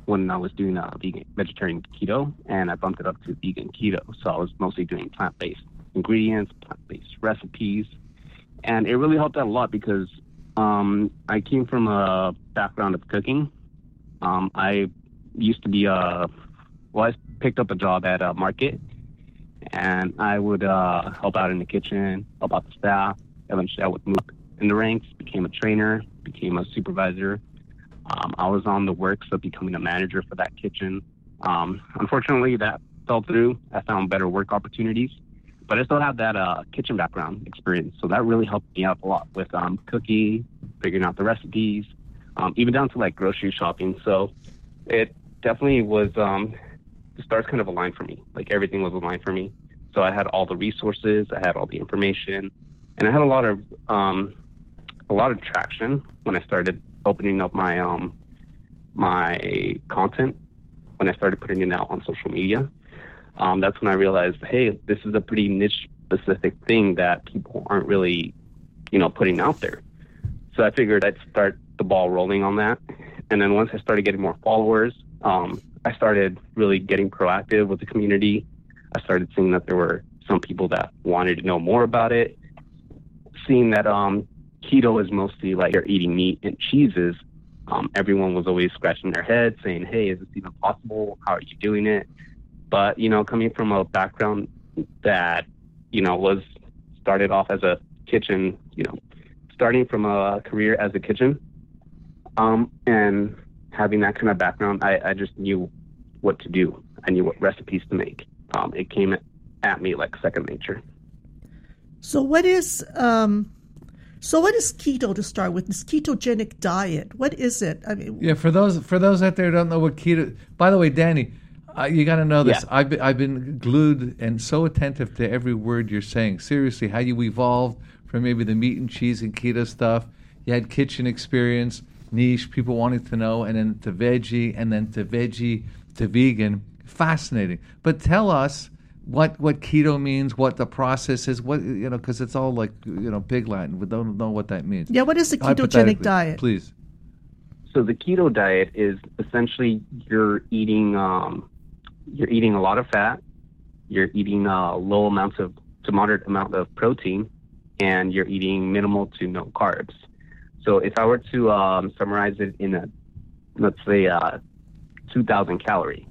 when I was doing a vegan vegetarian keto and I bumped it up to vegan keto. So I was mostly doing plant based ingredients, plant based recipes. And it really helped out a lot because um, I came from a background of cooking. Um, I used to be a, well, I picked up a job at a market and I would uh, help out in the kitchen, help out the staff. Eventually, I would move in the ranks, became a trainer, became a supervisor. Um, I was on the works of becoming a manager for that kitchen. Um, unfortunately, that fell through. I found better work opportunities, but I still have that uh, kitchen background experience. So that really helped me out a lot with um, cooking, figuring out the recipes, um, even down to like grocery shopping. So it definitely was um, the stars kind of aligned for me. Like everything was aligned for me. So I had all the resources, I had all the information, and I had a lot of um, a lot of traction when I started opening up my um, my content. When I started putting it out on social media, um, that's when I realized, hey, this is a pretty niche specific thing that people aren't really, you know, putting out there. So I figured I'd start the ball rolling on that. And then once I started getting more followers, um, I started really getting proactive with the community. I started seeing that there were some people that wanted to know more about it. Seeing that um, keto is mostly like you're eating meat and cheeses, um, everyone was always scratching their head saying, Hey, is this even possible? How are you doing it? But, you know, coming from a background that, you know, was started off as a kitchen, you know, starting from a career as a kitchen, um, and having that kind of background, I, I just knew what to do. I knew what recipes to make. Um, it came at me like second nature. So what is um, so what is keto to start with? This ketogenic diet. What is it? I mean, Yeah, for those for those out there who don't know what keto. By the way, Danny, uh, you got to know this. Yeah. I've been, I've been glued and so attentive to every word you're saying. Seriously, how you evolved from maybe the meat and cheese and keto stuff. You had kitchen experience, niche, people wanting to know, and then to veggie, and then to veggie to vegan. Fascinating. But tell us what what keto means, what the process is, what you know, because it's all like you know pig Latin. We don't know what that means. yeah. What is the ketogenic diet? Please. So the keto diet is essentially you're eating um, you're eating a lot of fat, you're eating uh, low amounts of to moderate amount of protein, and you're eating minimal to no carbs. So if I were to um, summarize it in a let's say uh, 2,000 calorie,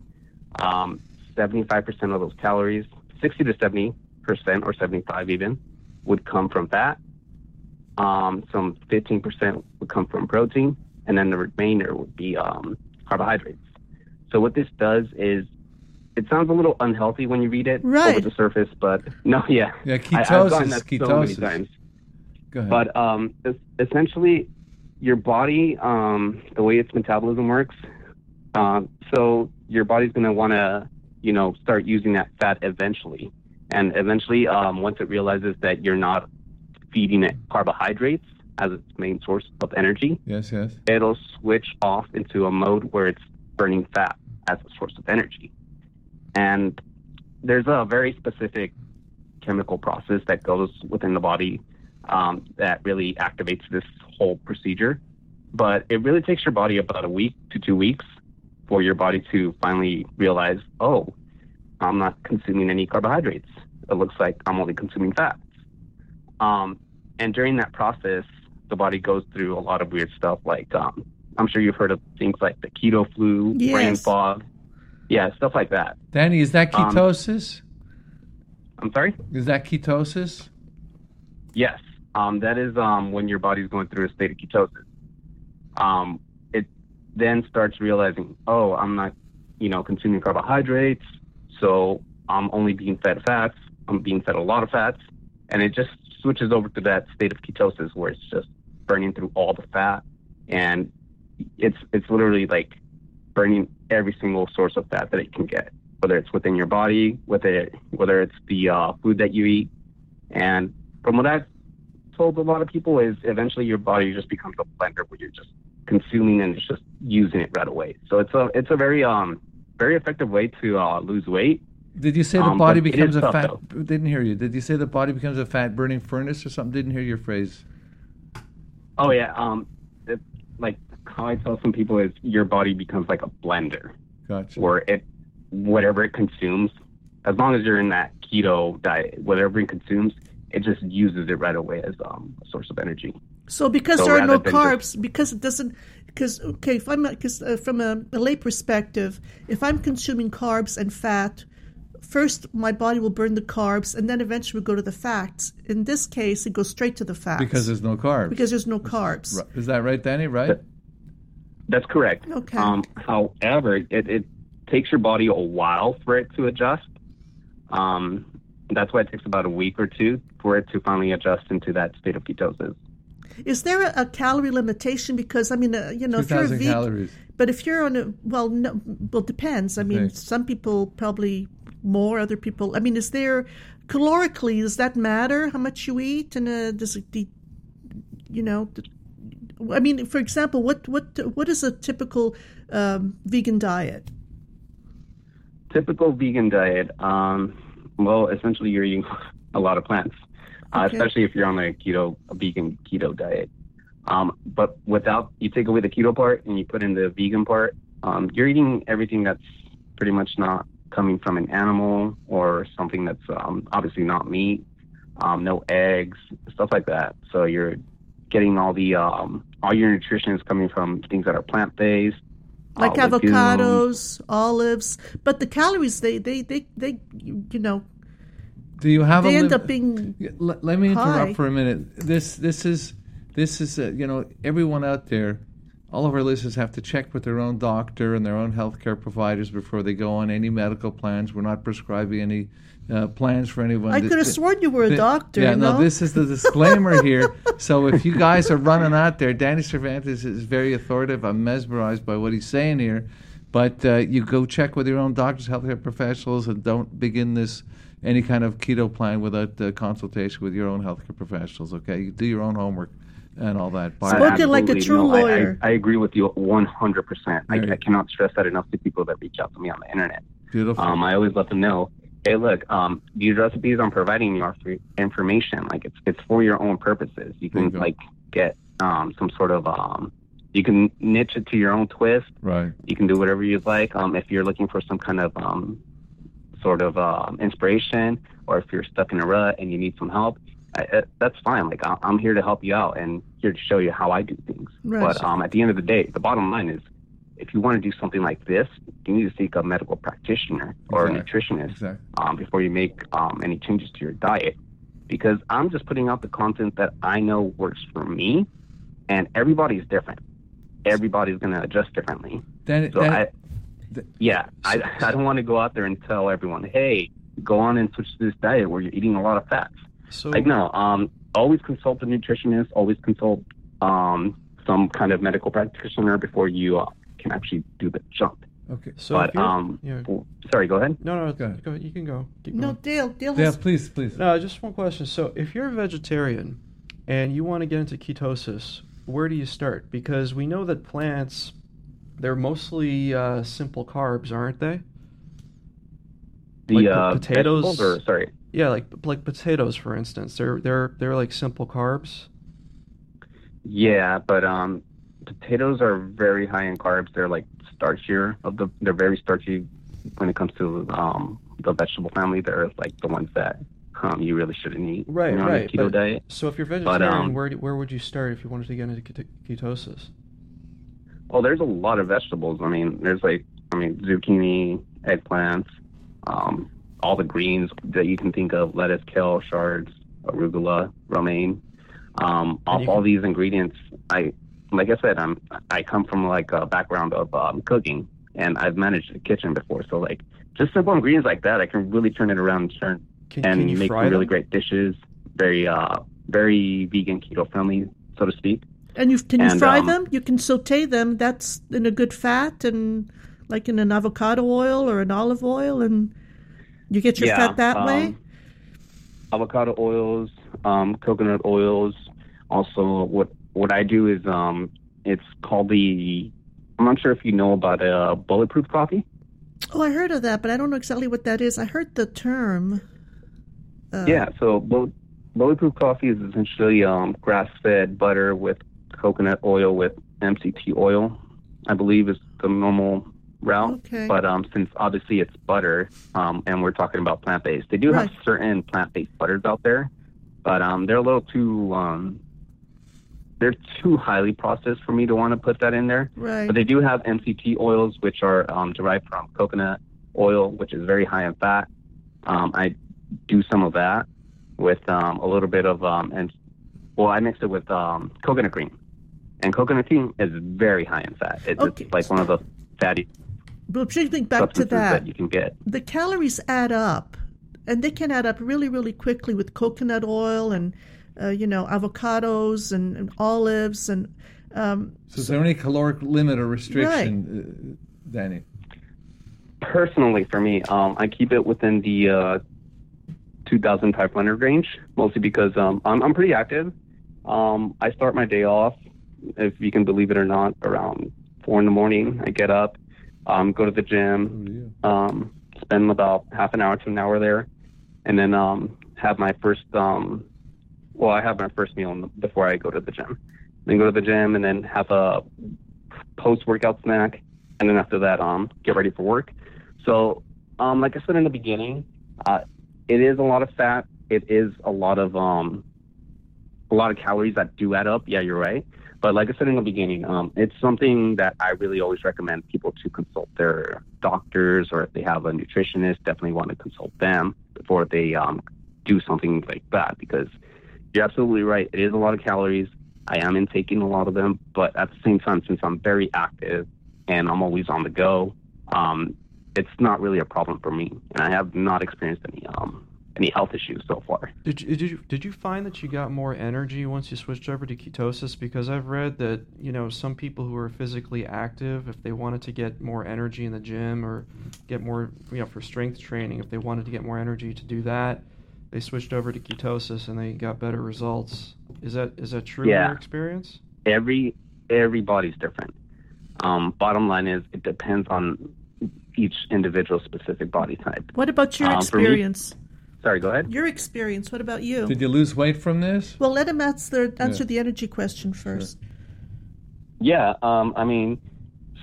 um, 75% of those calories, 60 to 70 percent or 75 even, would come from fat. Um, some 15% would come from protein, and then the remainder would be um, carbohydrates. So what this does is, it sounds a little unhealthy when you read it Right. over the surface, but no, yeah, Yeah, I, I've ketosis. gotten that so many times. Go ahead. But um, es- essentially, your body, um, the way its metabolism works, um, so your body's going to want to, you know, start using that fat eventually. And eventually, um, once it realizes that you're not feeding it carbohydrates as its main source of energy, yes, yes. it'll switch off into a mode where it's burning fat as a source of energy. And there's a very specific chemical process that goes within the body um, that really activates this whole procedure. But it really takes your body about a week to two weeks for your body to finally realize, oh, I'm not consuming any carbohydrates. It looks like I'm only consuming fats. Um, and during that process, the body goes through a lot of weird stuff like um, I'm sure you've heard of things like the keto flu, brain fog, yeah, stuff like that. Danny, is that Um, ketosis? I'm sorry. is that ketosis? Yes, um, that is um, when your body's going through a state of ketosis. Um, it then starts realizing, oh, I'm not, you know, consuming carbohydrates, so I'm only being fed fats. I'm being fed a lot of fats, and it just switches over to that state of ketosis where it's just burning through all the fat, and it's it's literally like burning every single source of fat that it can get, whether it's within your body, whether whether it's the uh, food that you eat, and from what I've told a lot of people is eventually your body just becomes a blender where you're just consuming and it's just using it right away. So it's a it's a very um very effective way to uh, lose weight. Did you say the Um, body it becomes a tough, fat? though. Didn't hear you. Did you say the body becomes a fat burning furnace or something? Didn't hear your phrase. Oh yeah, um, it, like how I tell some people is your body becomes like a blender Gotcha. where it whatever it consumes, as long as you're in that keto diet, whatever it consumes, it just uses it right away as um, a source of energy. So because So there are no rather than carbs, because it doesn't, because okay, if I'm because uh, from a, a lay perspective, if I'm consuming carbs and fat, first my body will burn the carbs, and then eventually we go to the fats. In this case, it goes straight to the fats Because there's no carbs. because there's no carbs. Is that right, Danny? Right. That's correct. Okay. Um, however, it, it takes your body a while for it to adjust. Um, that's why it takes about a week or two for it to finally adjust into that state of ketosis. Is there a, a calorie limitation? Because I mean, uh, you know, Two if you're a vegan, calories. but if you're on a well, no, well, it depends. I mean, Okay. some people probably more, other people. I mean, is there calorically? Does that matter how much you eat? And uh, does it, de- you know? I mean, for example, what what what is a typical um, vegan diet? Typical vegan diet. Um, well, essentially, you're eating a lot of plants, uh, especially if you're on a keto, a vegan keto diet. Um, but without you take away the keto part and you put in the vegan part, um, you're eating everything that's pretty much not coming from an animal or something that's um, obviously not meat, um, no eggs, stuff like that. So you're getting all the um, all your nutrition is coming from things that are plant based, like uh, legumes. avocados, olives, but the calories they they they, they you know Do you have they a end lim- up being Let, let me interrupt Hi. for a minute. This this is this is uh, you know everyone out there, all of our listeners have to check with their own doctor and their own healthcare providers before they go on any medical plans. We're not prescribing any uh, plans for anyone. I could have th- sworn you were a th- doctor. Yeah, no, no, this is the disclaimer here. So if you guys are running out there, Danny Cervantes is very authoritative. I'm mesmerized by what he's saying here. But uh, you go check with your own doctors, healthcare professionals, and don't begin this any kind of keto plan without uh, consultation with your own healthcare professionals. Okay, you do your own homework and all that. I- Spoken like a true No, I- lawyer. I, I, agree with you 100%. I, Right. I cannot stress that enough to people that reach out to me on the internet. Beautiful. Um, I always let them know, hey, look, um, these recipes I'm providing you are for information. Like it's it's for your own purposes. You can you like get um, some sort of um, you can niche it to your own twist. right. You can do whatever you'd like. Um, if you're looking for some kind of um, sort of um, inspiration, or if you're stuck in a rut and you need some help, I, uh, that's fine. Like I- I'm here to help you out and here to show you how I do things. Right. But um, at the end of the day, the bottom line is, if you want to do something like this, you need to seek a medical practitioner or Exactly. a nutritionist Exactly. um, before you make um, any changes to your diet. Because I'm just putting out the content that I know works for me, and everybody's different. Everybody's going to adjust differently. Danny, So Danny- I, th- yeah, I, I don't want to go out there and tell everyone, hey, go on and switch to this diet where you're eating a lot of fats. So Like, no, um, always consult a nutritionist, always consult um, some kind of medical practitioner before you uh, can actually do the jump. okay. so but, um, yeah. sorry, go ahead. No, no, Go ahead. go ahead. You can go. Keep no, going. Dale, Dale Yeah, has please, please. No, just one question. So, if you're a vegetarian and you want to get into ketosis, where do you start? Because we know that plants, they're mostly uh, simple carbs, aren't they? The Like po- uh, potatoes- or sorry, Yeah, like like potatoes, for instance. They're they're they're like simple carbs. yeah, but um, potatoes are very high in carbs. They're like starchier of the. They're very starchy when it comes to um the vegetable family. They're like the ones that um you really shouldn't eat. Right, you're right, On a keto but- diet. So, if you're vegetarian, um, where where would you start if you wanted to get into ket- ketosis? Well, there's a lot of vegetables. I mean, there's like, I mean, zucchini, eggplants, um, all the greens that you can think of: lettuce, kale, chards, arugula, romaine. Um, off you all these ingredients, I, like I said, I'm I come from like a background of um, cooking, and I've managed a kitchen before. So like, just simple ingredients like that, I can really turn it around and turn Can, and can make really them? great dishes. Very, uh, very vegan, keto friendly, so to speak. And you can you And, fry um, them? You can saute them. That's in a good fat and like in an avocado oil or an olive oil, and you get your fat that way. um, Avocado oils, um, coconut oils. Also, what what I do is um, it's called the. I'm not sure if you know about uh, bulletproof coffee. Oh, I heard of that, but I don't know exactly what that is. I heard the term. Uh, Yeah, so bull- bulletproof coffee is essentially um, grass-fed butter with coconut oil with MCT oil. I believe is the normal route. Okay. But um, since obviously it's butter, um, and we're talking about plant-based, they do Right. have certain plant-based butters out there, but um, they're a little too um, they're too highly processed for me to want to put that in there. Right. But they do have MCT oils, which are um, derived from coconut oil, which is very high in fat. Um, I do some of that with um, a little bit of um, and well, I mix it with um, coconut cream, and coconut cream is very high in fat. It's, Okay. it's like one of the fatty But shifting back to that, that you can get. the calories add up, and they can add up really, really quickly with coconut oil and uh, you know avocados and, and olives and um, So, is there any caloric limit or restriction, uh, Danny? Personally, for me, um, I keep it within the uh, 2,500 range, mostly because um, I'm, I'm pretty active. Um, I start my day off, if you can believe it or not, around four in the morning. I get up, um, go to the gym, um, spend about half an hour to an hour there, and then um, have my first. Um, well, I have my first meal in the, before I go to the gym. Then go to the gym and then have a post-workout snack, and then after that, um, get ready for work. So, um, like I said in the beginning, uh, it is a lot of fat. It is a lot of um, a lot of calories that do add up. Yeah, you're right. But like I said in the beginning, um, it's something that I really always recommend people to consult their doctors, or if they have a nutritionist, definitely want to consult them before they um, do something like that. Because you're absolutely right. It is a lot of calories. I am intaking a lot of them, but at the same time, since I'm very active and I'm always on the go, um, it's not really a problem for me, and I have not experienced any um, any health issues so far. Did you, did you did you find that you got more energy once you switched over to ketosis? Because I've read that you know some people who are physically active, if they wanted to get more energy in the gym or get more you know for strength training, if they wanted to get more energy to do that, they switched over to ketosis and they got better results. Is that is that true Yeah. in your experience? Every everybody's different. Um, bottom line is, it depends on each individual specific body type. What about your Um, for me- experience? Sorry, go ahead. Your experience. What about you? Did you lose weight from this? well, let him answer, answer Yeah. the energy question first. Yeah, um, I mean,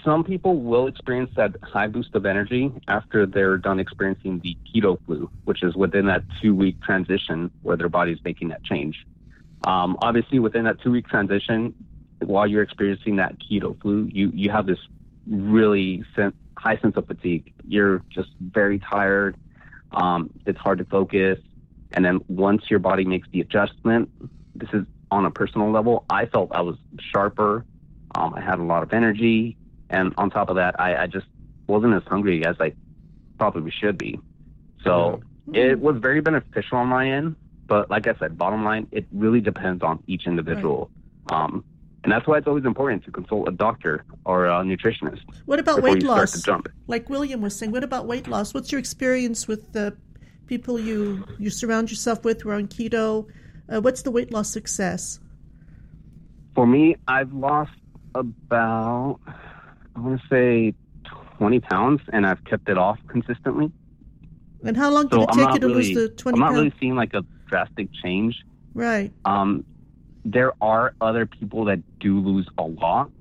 some people will experience that high boost of energy after they're done experiencing the keto flu, which is within that two week transition where their body's making that change. Um, obviously, within that two week transition, while you're experiencing that keto flu, you, you have this really sen- high sense of fatigue. You're just very tired. Um, it's hard to focus. And then once your body makes the adjustment, this is on a personal level, I felt I was sharper. Um, I had a lot of energy. And on top of that, I, I just wasn't as hungry as I probably should be. So it was very beneficial on my end. But like I said, bottom line, it really depends on each individual. Um, and that's why it's always important to consult a doctor or a nutritionist What about weight loss? Like William was saying, what about weight loss? What's your experience with the people you you surround yourself with who are on keto? Uh, what's the weight loss success? For me, I've lost about, I want to say 20 pounds, and I've kept it off consistently. And how long did So it take you to really, lose the twenty I'm not pounds? really seeing like a drastic change. Right. Um, there are other people that do lose a lot,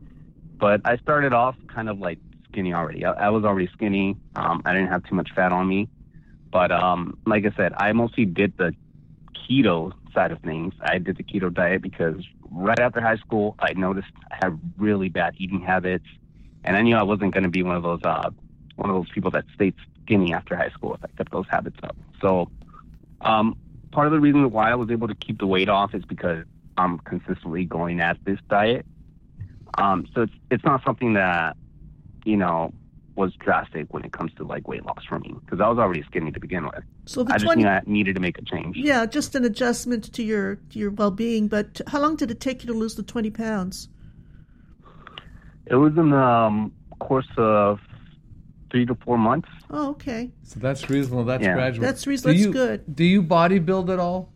but I started off kind of like skinny already. I, I was already skinny. Um, I didn't have too much fat on me, but um, like I said, I mostly did the keto side of things. I did the keto diet because right after high school, I noticed I had really bad eating habits, and I knew I wasn't going to be one of those uh, one of those people that stayed skinny after high school if I kept those habits up. So, um, part of the reason why I was able to keep the weight off is because I'm consistently going at this diet. Um, so it's it's not something that you know was drastic when it comes to like weight loss for me because I was already skinny to begin with. So the I just twenty. knew I needed to make a change. Yeah, just an adjustment to your to your well being. But how long did it take you to lose the twenty pounds? It was in the um, course of three to four months. Oh, okay. So that's reasonable. That's Yeah. gradual. That's reasonable. That's you- good. Do you bodybuild at all?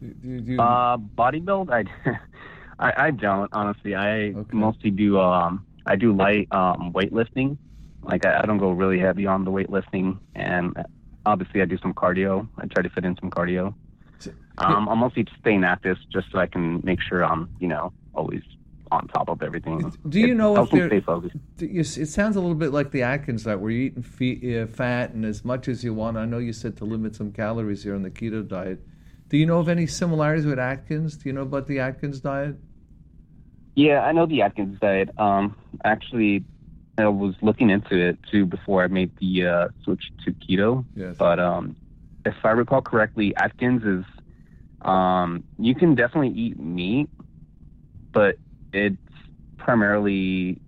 Do, do, do you- Uh, bodybuild, I, I, I don't honestly. I Okay. mostly do um, I do light um, weightlifting. Like I, I don't go really heavy on the weightlifting, and obviously I do some cardio. I try to fit in some cardio. Um, I'm mostly staying active just so I can make sure I'm, you know, always on top of everything. Do you It know if helps me there- stay focused? Do It sounds a little bit like the Atkins diet, where you're eating uh, fat and as much as you want. I know you said to limit some calories here on the keto diet. Do you know of any similarities with Atkins? Do you know about the Atkins diet? Yeah, I know the Atkins diet. Um, actually, I was looking into it too before I made the uh, switch to keto. Yes. But um, if I recall correctly, Atkins is um, you can definitely eat meat, but it's primarily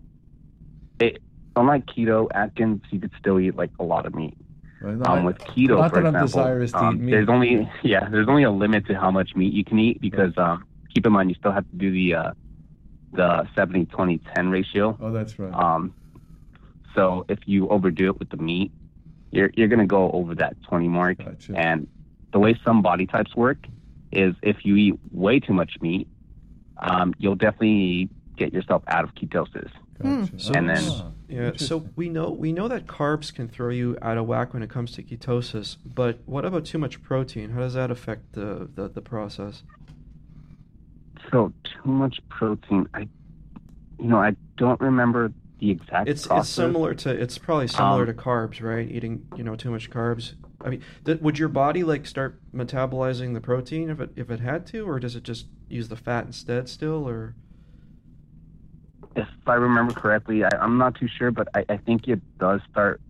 it. Unlike keto, Atkins you could still eat like a lot of meat. Right, no, Um, with keto, not for that I'm example, desirous to um, eat meat. there's only yeah, there's only a limit to how much meat you can eat because um, keep in mind you still have to do the uh, the 70 20 10 ratio. oh, that's right. Um, so if you overdo it with the meat, you're you're gonna go over that 20 mark. Gotcha. And the way some body types work is if you eat way too much meat, um, you'll definitely get yourself out of ketosis. Gotcha. So- And then- Ah, Yeah, so we know we know that carbs can throw you out of whack when it comes to ketosis, but what about too much protein? How does that affect the, the, the process? So too much protein. I, you know, I don't remember the exact It's process. it's similar to it's probably similar Um, to carbs, right? Eating you know too much carbs. I mean, th- would your body like start metabolizing the protein if it if it had to, or does it just use the fat instead still, or? If I remember correctly, I, I'm not too sure, but I, I think it does start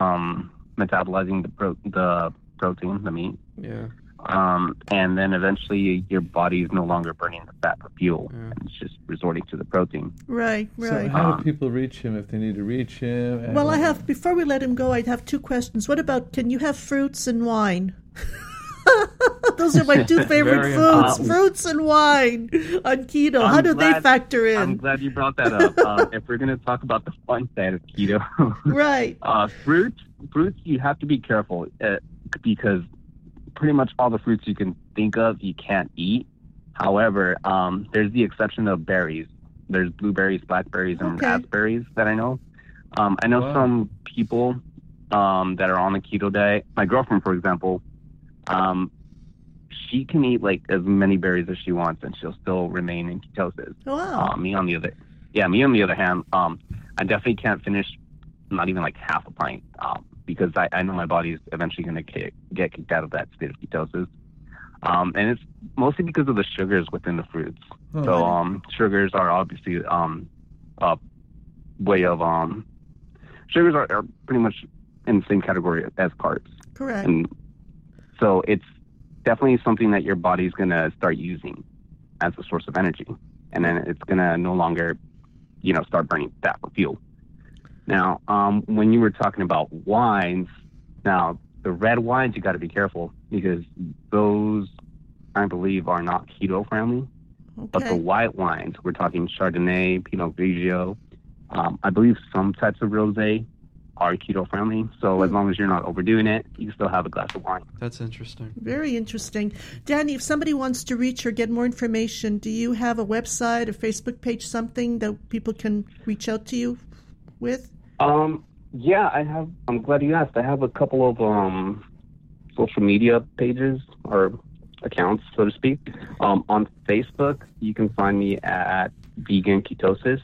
um, metabolizing the pro- the protein, the meat, Yeah. um, and then eventually your body is no longer burning the fat for fuel, Yeah. and it's just resorting to the protein. Right, right. So right. how do Um, people reach him if they need to reach him? Well, I have, before we let him go, I'd have two questions. What about, can you have fruits and wine? Those are my two favorite foods fruits and wine on keto. How I'm do they factor in? I'm glad you brought that up. uh, if we're going to talk about the fun side of keto, Right. uh, fruits, fruits, you have to be careful uh, because pretty much all the fruits you can think of you can't eat. However, um, there's the exception of berries. There's blueberries, blackberries, and Okay. raspberries that I know. Um, I know Wow. some people um, that are on the keto diet. My girlfriend, for example, um, she can eat like as many berries as she wants, and she'll still remain in ketosis. Wow. Uh, me on the other, yeah, me on the other hand, um, I definitely can't finish not even like half a pint um, because I, I know my body's eventually going to get, get kicked out of that state of ketosis. Um, and it's mostly because of the sugars within the fruits. Oh. So um, sugars are obviously um, a way of um, sugars are, are pretty much in the same category as carbs, Correct. and so it's definitely something that your body's going to start using as a source of energy, and then it's going to no longer, you know, start burning fat for fuel. Now, um, when you were talking about wines, now the red wines you got to be careful because those, I believe, are not keto friendly. Okay. But the white wines, we're talking Chardonnay, Pinot Grigio. Um, I believe some types of rosé are keto friendly. So as Hmm. long as you're not overdoing it, you can still have a glass of wine. That's interesting. Very interesting. Danny, if somebody wants to reach or get more information, do you have a website, a Facebook page, something that people can reach out to you with? Um, yeah, I have. I'm glad you asked. I have a couple of um, social media pages or accounts, so to speak. Um, on Facebook, you can find me at Vegan Ketosis.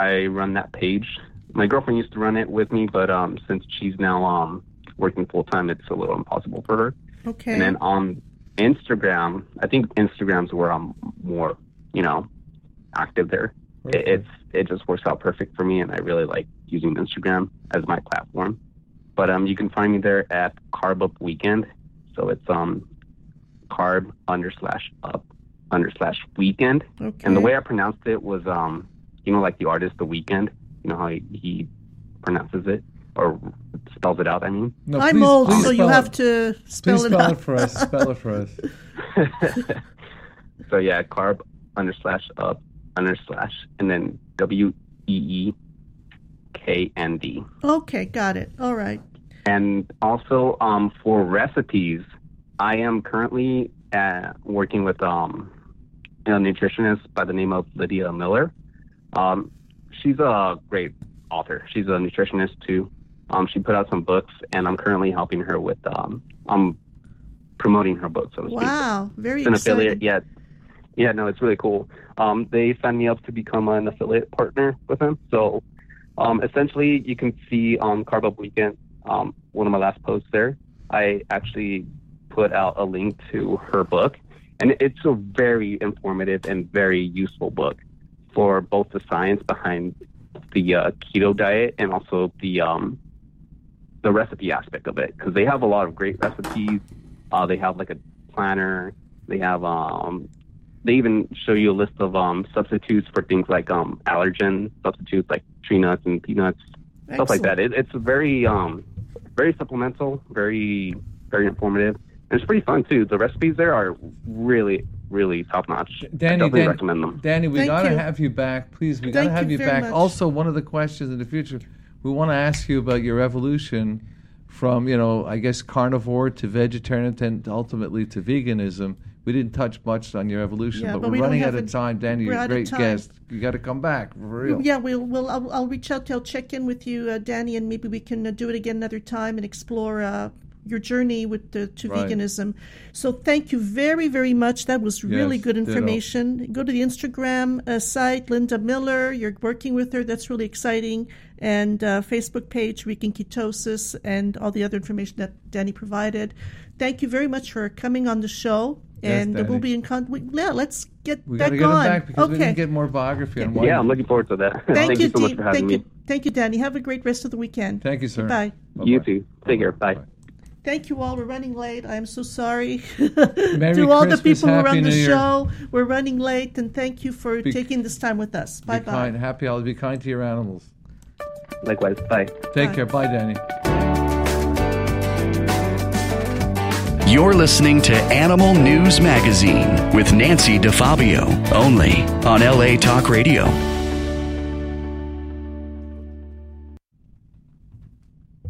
I run that page. My girlfriend used to run it with me, but um, since she's now um, working full time, it's a little impossible for her. Okay. And then on Instagram, I think Instagram's where I'm more, you know, active there. It, it's it just works out perfect for me, and I really like using Instagram as my platform. But um, you can find me there at Carb Up Weekend. So it's um, carb under slash up under slash weekend. okay. And the way I pronounced it was um, you know, like the artist The Weeknd. You know how he, he pronounces it or spells it out. I mean. No, I'm please- old, please so you spell have it. to spell Please it spell out. it for us. Spell it for us. so yeah, carb under slash up under slash and then W E E K N D. Okay, got it. All right. And also um, for recipes, I am currently uh, working with um, a nutritionist by the name of Lydia Miller. Um, she's a great author. She's a nutritionist too. Um, she put out some books, and I'm currently helping her with. Um, I'm promoting her book, so to speak. Wow, very It's an exciting. affiliate. Yeah, yeah, no, it's really cool. Um, they signed me up to become an affiliate partner with them. So, um, essentially, you can see on Carb Up Weekend, um, one of my last posts there. I actually put out a link to her book, and it's a very informative and very useful book for both the science behind the uh, keto diet and also the um, the recipe aspect of it because they have a lot of great recipes. Uh, they have like a planner. They have um, they even show you a list of um, substitutes for things like um, allergen substitutes like tree nuts and peanuts, stuff like that. It, it's very um, very supplemental, very very informative, and it's pretty fun too. The recipes there are really really top notch. I Danny, definitely Danny, recommend them. Danny, we Thank gotta you. have you back, please. We Thank gotta have you you, back. much. Also, one of the questions in the future, we want to ask you about your evolution from, you know, I guess carnivore to vegetarian, and ultimately to veganism. We didn't touch much on your evolution, Yeah, but, but we're we running out of time. Danny, you're a great guest. You got to come back for real. Yeah, we'll, we'll I'll, I'll reach out to, I'll check in with you, uh, Danny, and maybe we can uh, do it again another time and explore uh, your journey with the, to Right. veganism. So thank you very, very much. That was really Yes, good ditto. information. Go to the Instagram uh, site, Linda Miller. You're working with her. That's really exciting. And uh, Facebook page, Weekend Ketosis, and all the other information that Danny provided. Thank you very much for coming on the show. Yes, and uh, we'll be in contact. Yeah, let's get We got back to get on. back because we okay. didn't get more biography on why. Yeah, I'm looking forward to that. Thank, you, you so much for having thank me. you, thank you, Danny. Have a great rest of the weekend. Thank you, sir. Bye. You Bye-bye. too. Take care. Bye. Thank you all. We're running late. I am so sorry. To all the people who Happy run the New Year. show, we're running late, and thank you for Be- taking this time with us. Bye Be bye. kind. Happy holidays. Be kind to your animals. Likewise. Bye. Take Bye. care. Bye, Danny. You're listening to Animal News Magazine with Nancy DeFabio, only on LA Talk Radio.